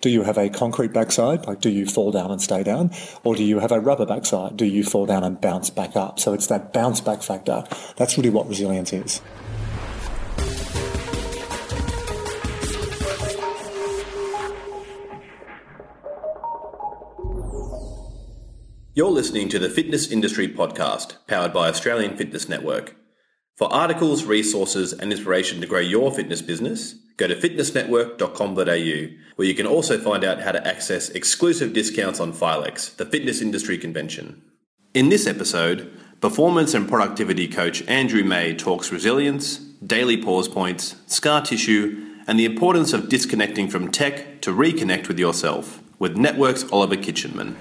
Do you have a concrete backside? Like, do you fall down and stay down? Or do you have a rubber backside? Do you fall down and bounce back up? So it's that bounce back factor. That's really what resilience is. You're listening to the Fitness Industry Podcast, powered by Australian Fitness Network. For articles, resources, and inspiration to grow your fitness business, go to fitnessnetwork.com.au, where you can also find out how to access exclusive discounts on Filex, the fitness industry convention. In this episode, performance and productivity coach Andrew May talks resilience, daily pause points, scar tissue, and the importance of disconnecting from tech to reconnect with yourself with Network's Oliver Kitchingman.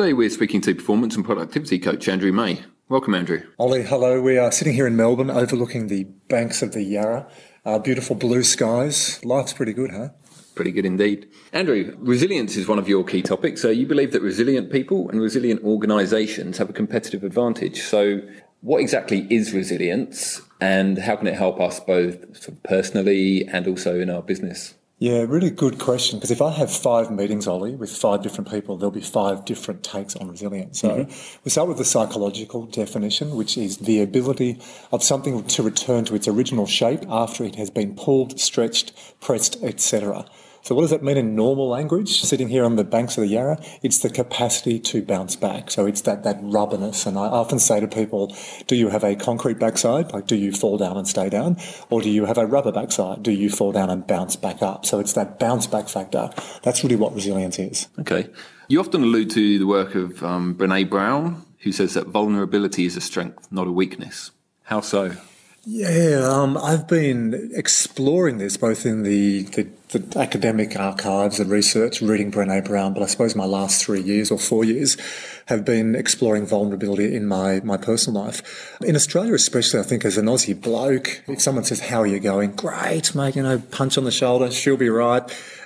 Today we're speaking to performance and productivity coach Andrew May. Welcome, Andrew. Ollie, hello. We are sitting here in Melbourne overlooking the banks of the Yarra. Uh, beautiful blue skies. Life's pretty good, huh? Pretty good indeed. Andrew, resilience is one of your key topics. So you believe that resilient people and resilient organisations have a competitive advantage. So what exactly is resilience and how can it help us both personally and also in our business? Yeah, really good question. Because if I have five meetings, Ollie, with five different people, there'll be five different takes on resilience. So mm-hmm. we start with the psychological definition, which is the ability of something to return to its original shape after it has been pulled, stretched, pressed, etc. So what does that mean in normal language? Sitting here on the banks of the Yarra, it's the capacity to bounce back. So it's that, that rubberness. And I often say to people, do you have a concrete backside? Like, do you fall down and stay down? Or do you have a rubber backside? Do you fall down and bounce back up? So it's that bounce back factor. That's really what resilience is. Okay. You often allude to the work of um, Brene Brown, who says that vulnerability is a strength, not a weakness. How so? Yeah, um, I've been exploring this both in the, the, the, academic archives and research, reading Brene Brown, but I suppose my last three years or four years have been exploring vulnerability in my, my personal life. In Australia, especially, I think as an Aussie bloke, if someone says, How are you going? Great, mate, you know, punch on the shoulder, she'll be right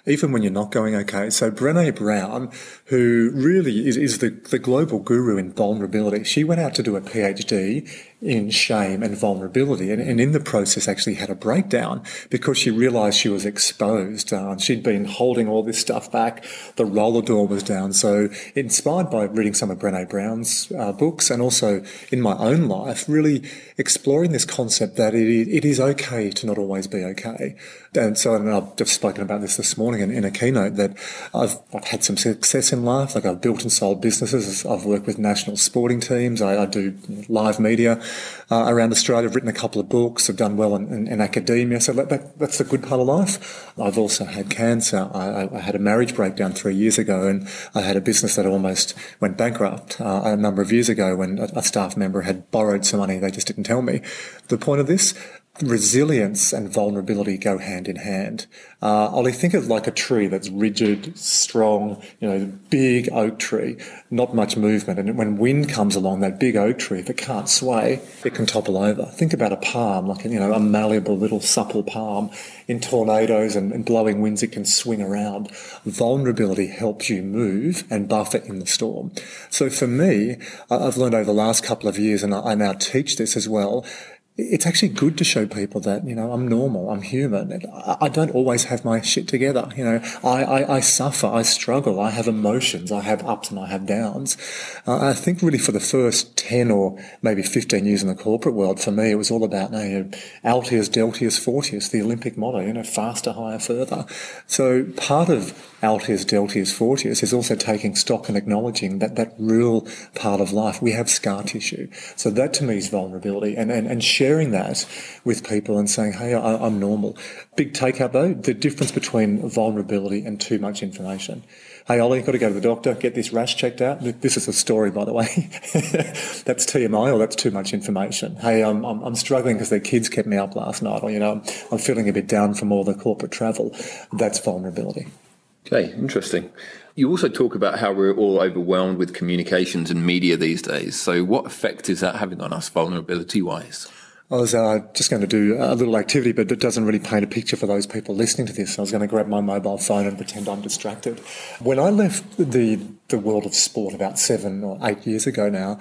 even when you're not going okay. So Brene Brown, who really is, is the, the global guru in vulnerability, she went out to do a PhD in shame and vulnerability and, and in the process actually had a breakdown because she realized she was exposed. Uh, she'd been holding all this stuff back. The roller door was down. So inspired by reading some of Brene Brown's uh, books and also in my own life, really exploring this concept that it, it is okay to not always be okay. And so, and I've just spoken about this this morning in, in a keynote that I've, I've, had some success in life. Like I've built and sold businesses. I've worked with national sporting teams. I, I do live media uh, around Australia. I've written a couple of books. I've done well in, in, in academia. So that, that, that's the good part of life. I've also had cancer. I, I, had a marriage breakdown three years ago and I had a business that almost went bankrupt uh, a number of years ago when a, a staff member had borrowed some money. They just didn't tell me. The point of this, resilience and vulnerability go hand in hand. Uh, Ollie, think of like a tree that's rigid, strong, you know, big oak tree, not much movement. And when wind comes along, that big oak tree, if it can't sway, it can topple over. Think about a palm, like, you know, a malleable little supple palm. In tornadoes and, and blowing winds, it can swing around. Vulnerability helps you move and buffer in the storm. So for me, I've learned over the last couple of years, and I now teach this as well, it's actually good to show people that, you know, I'm normal, I'm human. I don't always have my shit together. You know, I, I, I suffer, I struggle, I have emotions, I have ups and I have downs. Uh, I think really for the first 10 or maybe 15 years in the corporate world, for me, it was all about, you know, Altius, Deltius, Fortius, the Olympic motto, you know, faster, higher, further. So part of Altius, Deltius, Fortius is also taking stock and acknowledging that that real part of life, we have scar tissue. So that to me is vulnerability and, and, and sharing that with people and saying, hey, I, am normal. Big take up though, the difference between vulnerability and too much information. Hey, Ollie, got to go to the doctor, get this rash checked out. This is a story, by the way. that's TMI or that's too much information. Hey, I'm, I'm, I'm struggling because the kids kept me up last night or, you know, I'm feeling a bit down from all the corporate travel. That's vulnerability. Okay, interesting. You also talk about how we're all overwhelmed with communications and media these days. So, what effect is that having on us, vulnerability wise? I was uh, just going to do a little activity, but it doesn't really paint a picture for those people listening to this. I was going to grab my mobile phone and pretend I'm distracted. When I left the the world of sport about seven or eight years ago now,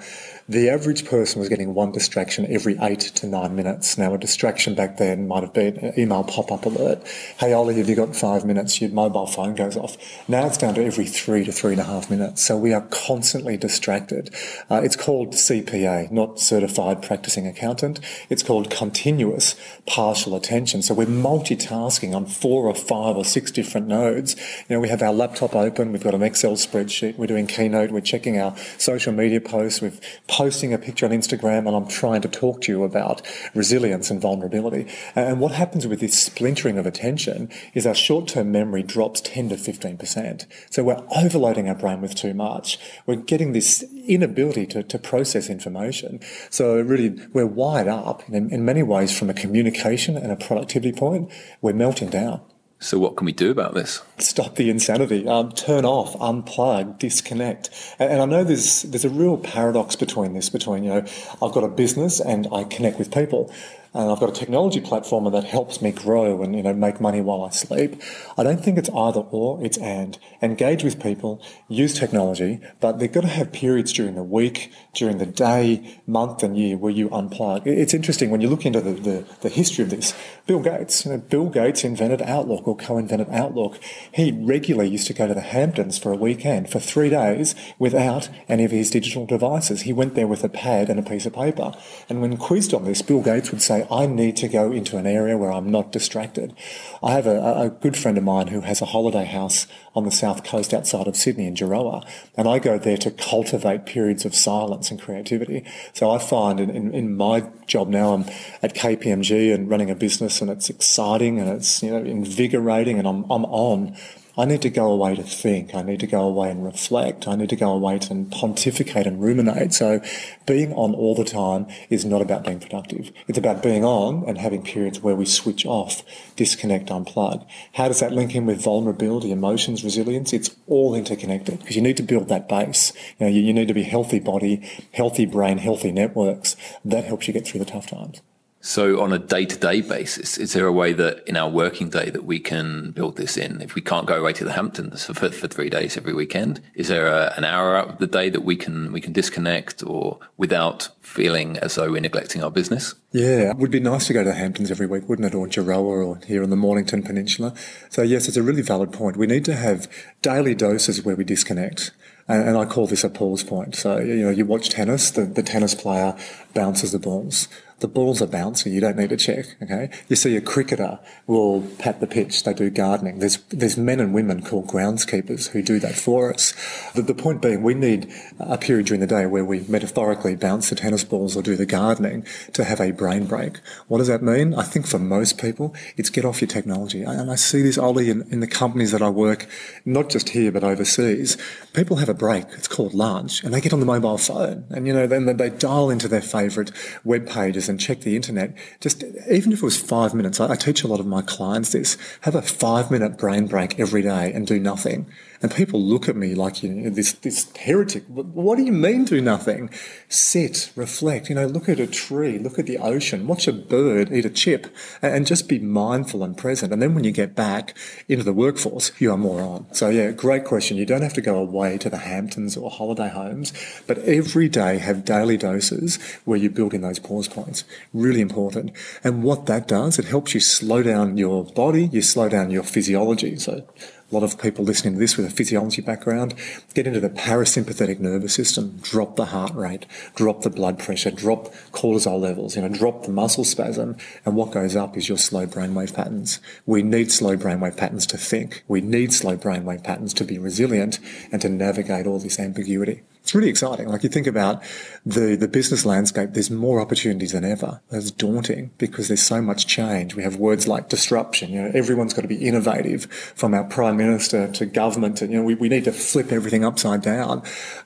the average person was getting one distraction every eight to nine minutes. Now, a distraction back then might have been an email pop up alert. Hey, Ollie, have you got five minutes? Your mobile phone goes off. Now it's down to every three to three and a half minutes. So we are constantly distracted. Uh, it's called CPA, not certified practicing accountant. It's called continuous partial attention. So we're multitasking on four or five or six different nodes. You know, we have our laptop open, we've got an Excel spreadsheet, we're doing Keynote, we're checking our social media posts, we're posting a picture on Instagram, and I'm trying to talk to you about resilience and vulnerability. And what happens with this splintering of attention is our short-term memory drops 10 to 15%. So we're overloading our brain with too much. We're getting this inability to, to process information. So really, we're wired up in, in many ways from a communication and a productivity point. We're melting down. So, what can we do about this? Stop the insanity. Um, turn off, unplug, disconnect. And, and, I know there's there's a real paradox between this. Between you know, I've got a business and I connect with people and I've got a technology platform that helps me grow and you know make money while I sleep. I don't think it's either or, it's and. Engage with people, use technology, but they've got to have periods during the week, during the day, month and year where you unplug. It's interesting when you look into the, the, the history of this. Bill Gates, you know, Bill Gates invented Outlook or co-invented Outlook. He regularly used to go to the Hamptons for a weekend for three days without any of his digital devices. He went there with a pad and a piece of paper. And when quizzed on this, Bill Gates would say, I need to go into an area where I'm not distracted. I have a, a, good friend of mine who has a holiday house on the south coast outside of Sydney in Gerroa, and I go there to cultivate periods of silence and creativity. So I find in, in, in my job now, I'm at KPMG and running a business, and it's exciting and it's you know invigorating, and I'm I'm on I need to go away to think. I need to go away and reflect. I need to go away and pontificate and ruminate. So being on all the time is not about being productive. It's about being on and having periods where we switch off, disconnect, unplug. How does that link in with vulnerability, emotions, resilience? It's all interconnected because you need to build that base. You know, you, you need to be healthy body, healthy brain, healthy networks. That helps you get through the tough times. So, on a day to day basis, is there a way that in our working day that we can build this in? If we can't go away to the Hamptons for, for three days every weekend, is there a, an hour out of the day that we can we can disconnect or without feeling as though we're neglecting our business? Yeah, it would be nice to go to the Hamptons every week, wouldn't it? Or Gerroa or here on the Mornington Peninsula. So yes, it's a really valid point. We need to have daily doses where we disconnect. And, I call this a pause point. So, you know, you watch tennis, the, the tennis player bounces the balls the balls are bouncy. You don't need to check. Okay. You see a cricketer will pat the pitch. They do gardening. There's there's men and women called groundskeepers who do that for us. The, the point being, we need a period during the day where we metaphorically bounce the tennis balls or do the gardening to have a brain break. What does that mean? I think for most people, it's get off your technology. And I see this only in, in the companies that I work, not just here but overseas. People have a break. It's called lunch, and they get on the mobile phone, and you know then they dial into their favourite web pages and check the internet, just even if it was five minutes, I, I teach a lot of my clients this, have a five minute brain break every day and do nothing. And people look at me like, you know, this, this heretic. What do you mean do nothing? Sit, reflect, you know, look at a tree, look at the ocean, watch a bird eat a chip and just be mindful and present. And then when you get back into the workforce, you are more on. So yeah, great question. You don't have to go away to the Hamptons or holiday homes, but every day have daily doses where you're building those pause points. Really important. And what that does, it helps you slow down your body, you slow down your physiology. So a lot of people listening to this with a physiology background get into the parasympathetic nervous system, drop the heart rate, drop the blood pressure, drop cortisol levels, you know, drop the muscle spasm. And what goes up is your slow brainwave patterns. We need slow brainwave patterns to think. We need slow brainwave patterns to be resilient and to navigate all this ambiguity it's really exciting. Like you think about the, the business landscape, there's more opportunities than ever. It's daunting because there's so much change. We have words like disruption. You know, everyone's got to be innovative from our prime minister to government. And, you know, we, we need to flip everything upside down.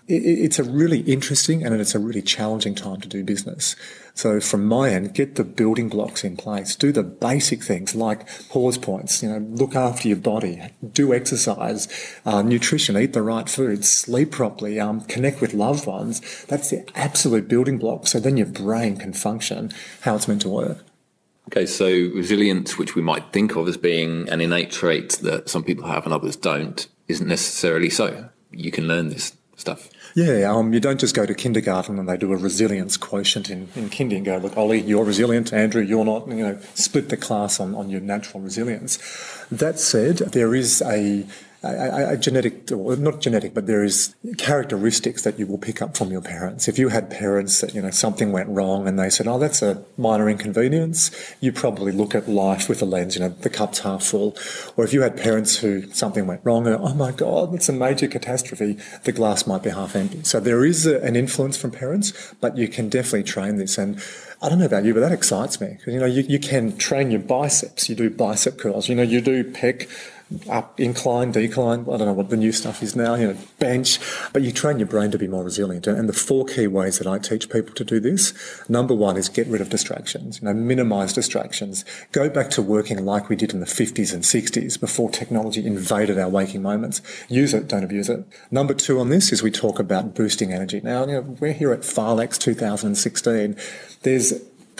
It, it's a really interesting and it's a really challenging time to do business. So from my end, get the building blocks in place. Do the basic things like pause points. You know, look after your body, do exercise, uh, nutrition, eat the right food, sleep properly, um, connect with loved ones, that's the absolute building block. So then your brain can function how it's meant to work. Okay, so resilience, which we might think of as being an innate trait that some people have and others don't, isn't necessarily so. You can learn this stuff. Yeah, um, you don't just go to kindergarten and they do a resilience quotient in, in kinder and go, look, Ollie, you're resilient, Andrew, you're not, you know, split the class on, on your natural resilience. That said, there is a a, a, genetic, or not genetic, but there is characteristics that you will pick up from your parents. If you had parents that, you know, something went wrong and they said, oh, that's a minor inconvenience, you probably look at life with a lens, you know, the cup's half full. Or if you had parents who something went wrong and, oh my God, that's a major catastrophe, the glass might be half empty. So there is a, an influence from parents, but you can definitely train this. And I don't know about you, but that excites me because, you know, you, you can train your biceps. You do bicep curls, you know, you do pec up, incline, decline. I don't know what the new stuff is now, you know, bench. But you train your brain to be more resilient. And the four key ways that I teach people to do this number one is get rid of distractions, you know, minimize distractions. Go back to working like we did in the 50s and 60s before technology invaded our waking moments. Use it, don't abuse it. Number two on this is we talk about boosting energy. Now, you know, we're here at Filex 2016. There's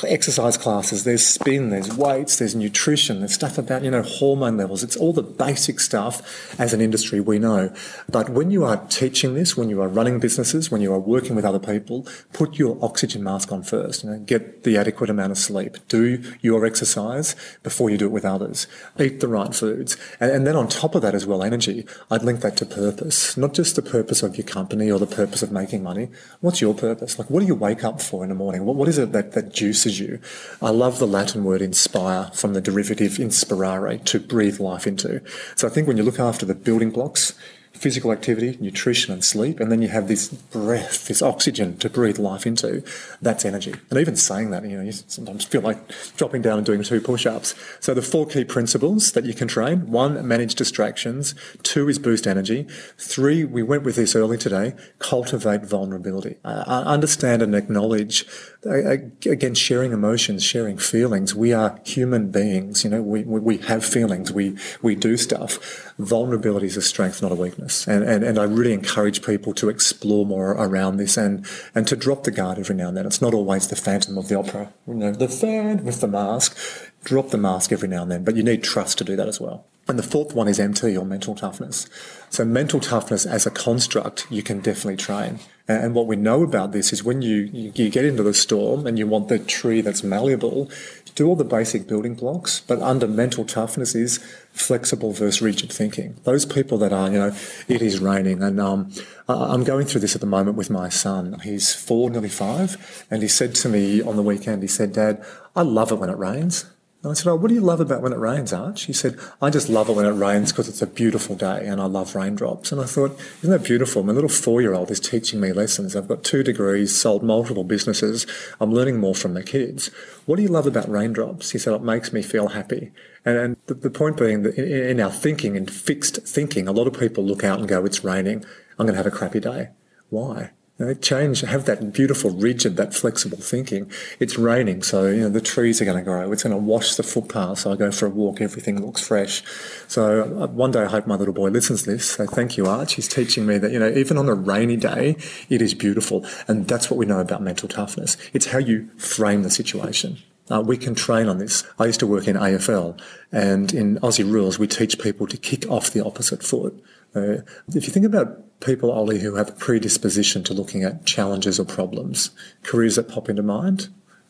exercise classes, there's spin, there's weights, there's nutrition, there's stuff about, you know, hormone levels. It's all the basic stuff as an industry we know. But when you are teaching this, when you are running businesses, when you are working with other people, put your oxygen mask on first. You know, get the adequate amount of sleep. Do your exercise before you do it with others. Eat the right foods. And, and then on top of that as well, energy. I'd link that to purpose. Not just the purpose of your company or the purpose of making money. What's your purpose? Like, what do you wake up for in the morning? What, what is it that, that juices you. I love the Latin word inspire from the derivative inspirare, to breathe life into. So I think when you look after the building blocks, physical activity, nutrition, and sleep, and then you have this breath, this oxygen to breathe life into. That's energy. And even saying that, you know, you sometimes feel like dropping down and doing two push-ups. So the four key principles that you can train: one, manage distractions; two is boost energy; three, we went with this early today, cultivate vulnerability. Uh, understand and acknowledge again, sharing emotions, sharing feelings. We are human beings. You know, we, we have feelings. We, we do stuff. Vulnerability is a strength, not a weakness. And, and, and I really encourage people to explore more around this and, and to drop the guard every now and then. It's not always the phantom of the opera. You know, the fan with the mask. Drop the mask every now and then, but you need trust to do that as well. And the fourth one is MT or mental toughness. So mental toughness as a construct, you can definitely train. And what we know about this is when you, you get into the storm and you want the tree that's malleable, do all the basic building blocks, but under mental toughness is flexible versus rigid thinking. Those people that are, you know, it is raining, and um, I'm going through this at the moment with my son. He's four, nearly five, and he said to me on the weekend, he said, Dad, I love it when it rains. And I said, Oh, what do you love about when it rains, Arch? He said, I just love it when it rains because it's a beautiful day and I love raindrops. And I thought, Isn't that beautiful? My little four year old is teaching me lessons. I've got two degrees, sold multiple businesses. I'm learning more from the kids. What do you love about raindrops? He said, It makes me feel happy. And, and the, the, point being that in, in our thinking, in fixed thinking, a lot of people look out and go, It's raining. I'm going to have a crappy day. Why? You know, change, have that beautiful, rigid, that flexible thinking. It's raining, so you know the trees are going to grow. It's going to wash the footpath. So I go for a walk, everything looks fresh. So uh, one day I hope my little boy listens to this. So thank you, Arch. He's teaching me that you know even on a rainy day, it is beautiful, and that's what we know about mental toughness. It's how you frame the situation. Uh, we can train on this. I used to work in AFL, and in Aussie rules, we teach people to kick off the opposite foot. Uh, if you think about people, Ollie, who have a predisposition to looking at challenges or problems, careers that pop into mind,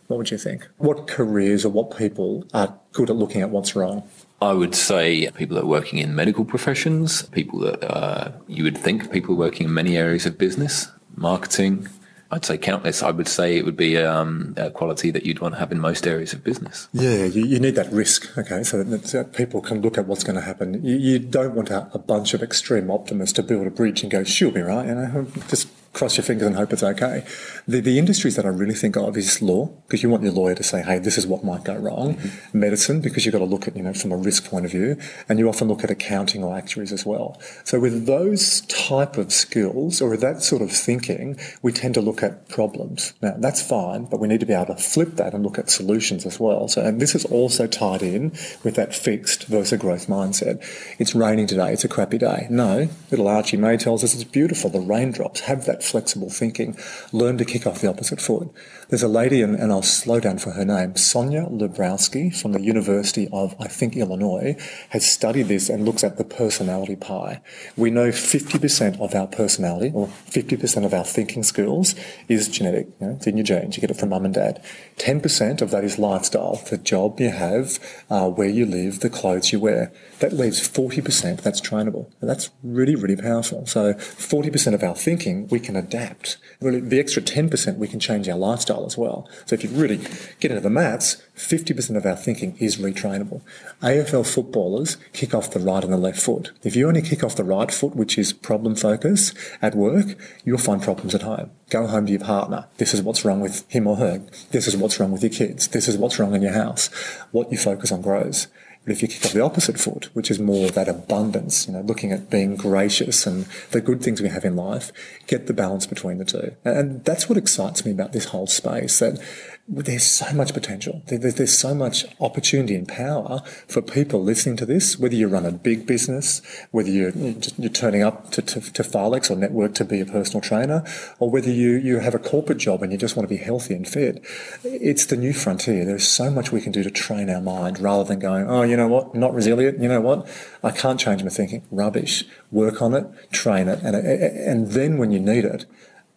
what would you think? What careers or what people are good at looking at what's wrong? I would say people that are working in medical professions, people that uh, you would think people working in many areas of business, marketing, I'd say countless. I would say it would be um, a quality that you'd want to have in most areas of business. Yeah, you, you need that risk, okay, so that, people can look at what's going to happen. You, you don't want a, a, bunch of extreme optimists to build a bridge and go, she'll be right, you know, just cross your fingers and hope it's okay. The, the industries that I really think of is law, because you want your lawyer to say, hey, this is what might go wrong. Mm-hmm. Medicine, because you've got to look at, you know, from a risk point of view. And you often look at accounting or actuaries as well. So with those type of skills or with that sort of thinking, we tend to look at problems. Now, that's fine, but we need to be able to flip that and look at solutions as well. So, and this is also tied in with that fixed versus growth mindset. It's raining today. It's a crappy day. No, little Archie May tells us it's beautiful. The raindrops have that flexible thinking, learn to kick off the opposite foot. There's a lady, and, and I'll slow down for her name, Sonja Lyubomirsky from the University of, I think, Illinois, has studied this and looks at the personality pie. We know 50% of our personality, or 50% of our thinking skills, is genetic. You know, it's in your genes. You get it from mum and dad. 10% of that is lifestyle, the job you have, uh, where you live, the clothes you wear. That leaves 40% that's trainable. And that's really, really powerful. So 40% of our thinking we can adapt. Really, the extra 10% we can change our lifestyle as well. So if you really get into the maths, 50% of our thinking is retrainable. AFL footballers kick off the right and the left foot. If you only kick off the right foot, which is problem focus at work, you'll find problems at home. Go home to your partner. This is what's wrong with him or her. This is what's wrong with your kids. This is what's wrong in your house. What you focus on grows. But if you kick off the opposite foot, which is more that abundance, you know, looking at being gracious and the good things we have in life, get the balance between the two. And that's what excites me about this whole space, that there's so much potential. There's so much opportunity and power for people listening to this, whether you run a big business, whether you're, you're turning up to, to, to or network to be a personal trainer, or whether you, you have a corporate job and you just want to be healthy and fit. It's the new frontier. There's so much we can do to train our mind rather than going, oh, you know what, not resilient. You know what, I can't change my thinking. Rubbish. Work on it, train it. And, and then when you need it,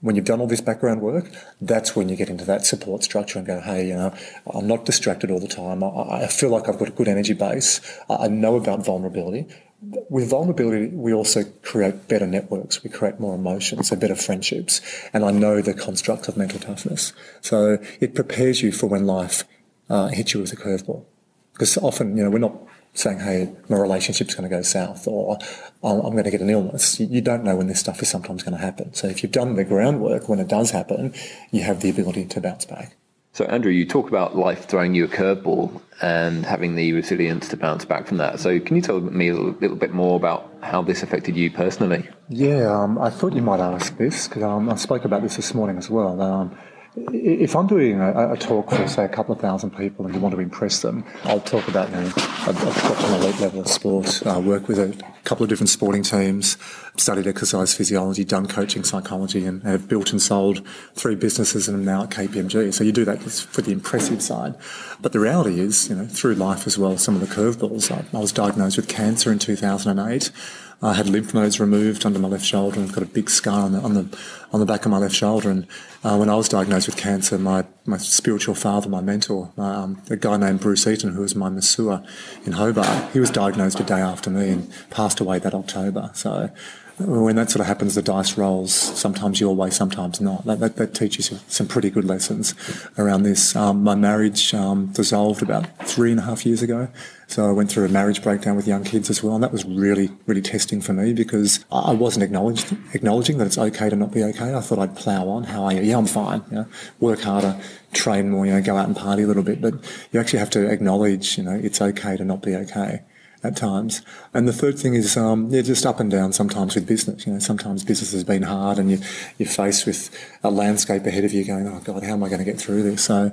when you've done all this background work, that's when you get into that support structure and go, hey, you know, I'm not distracted all the time. I, I feel like I've got a good energy base. I know about vulnerability. With vulnerability, we also create better networks. We create more emotions, so better friendships. And I know the construct of mental toughness. So it prepares you for when life uh, hits you with a curveball. Because often, you know, we're not saying, hey, my relationship's going to go south or I'm going to get an illness. You don't know when this stuff is sometimes going to happen. So if you've done the groundwork, when it does happen, you have the ability to bounce back. So, Andrew, you talk about life throwing you a curveball and having the resilience to bounce back from that. So, can you tell me a little, bit more about how this affected you personally? Yeah, um, I thought you might ask this because um, I spoke about this this morning as well. Um, if I'm doing a, a, talk for, say, a couple of thousand people and you want to impress them, I'll talk about, you know, I've, got an elite level of sport, uh, work with a couple of different sporting teams, studied exercise physiology, done coaching psychology, and have built and sold three businesses and am now at KPMG. So you do that for the impressive side. But the reality is, you know, through life as well, some of the curveballs. I, I was diagnosed with cancer in 2008. I had lymph nodes removed under my left shoulder and got a big scar on the on the on the back of my left shoulder. And uh, when I was diagnosed with cancer, my my spiritual father, my mentor, um, a guy named Bruce Eaton, who was my masseur in Hobart, he was diagnosed a day after me and passed away that October. So when that sort of happens, the dice rolls sometimes your way, sometimes not. That, that, that teaches you some pretty good lessons around this. Um, my marriage um, dissolved about three and a half years ago. So I went through a marriage breakdown with young kids as well, and that was really, really testing for me because I wasn't acknowledging that it's okay to not be okay. I thought I'd plough on. How are you? Yeah, I'm fine. Know, work harder, train more, you know, go out and party a little bit. But you actually have to acknowledge, you know, it's okay to not be okay at times. And the third thing is, um, yeah, just up and down sometimes with business. You know, sometimes business has been hard and you, you're faced with a landscape ahead of you going, oh God, how am I going to get through this? So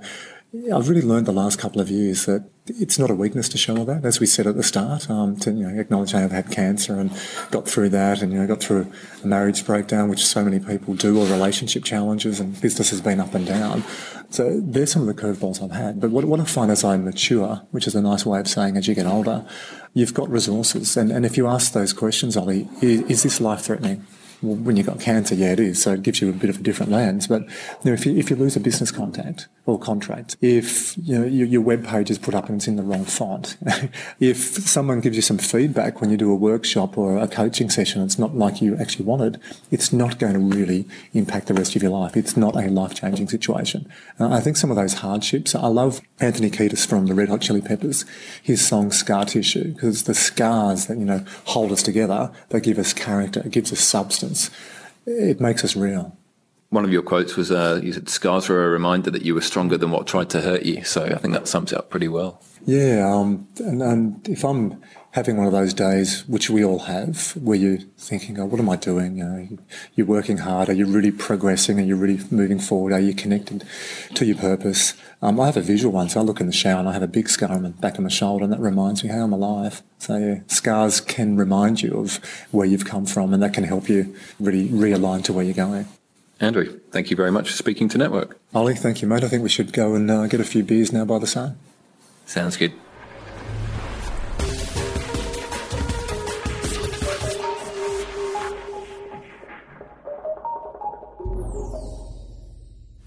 I've really learned the last couple of years that it's not a weakness to show that, as we said at the start, um, to you know, acknowledge I have had cancer and got through that and you know, got through a marriage breakdown, which so many people do, or relationship challenges, and business has been up and down. So there's some of the curveballs I've had. But what, what I find as I mature, which is a nice way of saying as you get older, you've got resources. And, and if you ask those questions, Ollie, is, is this life threatening? When you've got cancer, yeah, it is. So it gives you a bit of a different lens. But you know, if you if you lose a business contact or contract, if you know your, your web page is put up and it's in the wrong font, if someone gives you some feedback when you do a workshop or a coaching session, it's not like you actually wanted, it's not going to really impact the rest of your life. It's not a life changing situation. Uh, I think some of those hardships. I love Anthony Kiedis from the Red Hot Chili Peppers. His song "Scar Tissue" because the scars that you know hold us together. They give us character. It gives us substance it makes us real. One of your quotes was, uh, "You said scars were a reminder that you were stronger than what tried to hurt you." So I think that sums it up pretty well. Yeah, um, and, and, if I'm having one of those days, which we all have, where you're thinking, oh, what am I doing? You know, you're working hard. Are you really progressing? Are you really moving forward? Are you connected to your purpose? Um, I have a visual one, so I look in the shower and I have a big scar on the back of my shoulder, and that reminds me, how I'm alive. So yeah, scars can remind you of where you've come from, and that can help you really realign to where you're going. Andrew, thank you very much for speaking to Network. Ollie, thank you, mate. I think we should go and uh, get a few beers now by the sun. Sounds good.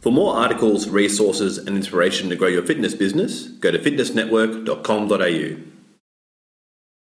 For more articles, resources, and inspiration to grow your fitness business, go to fitnessnetwork.com.au.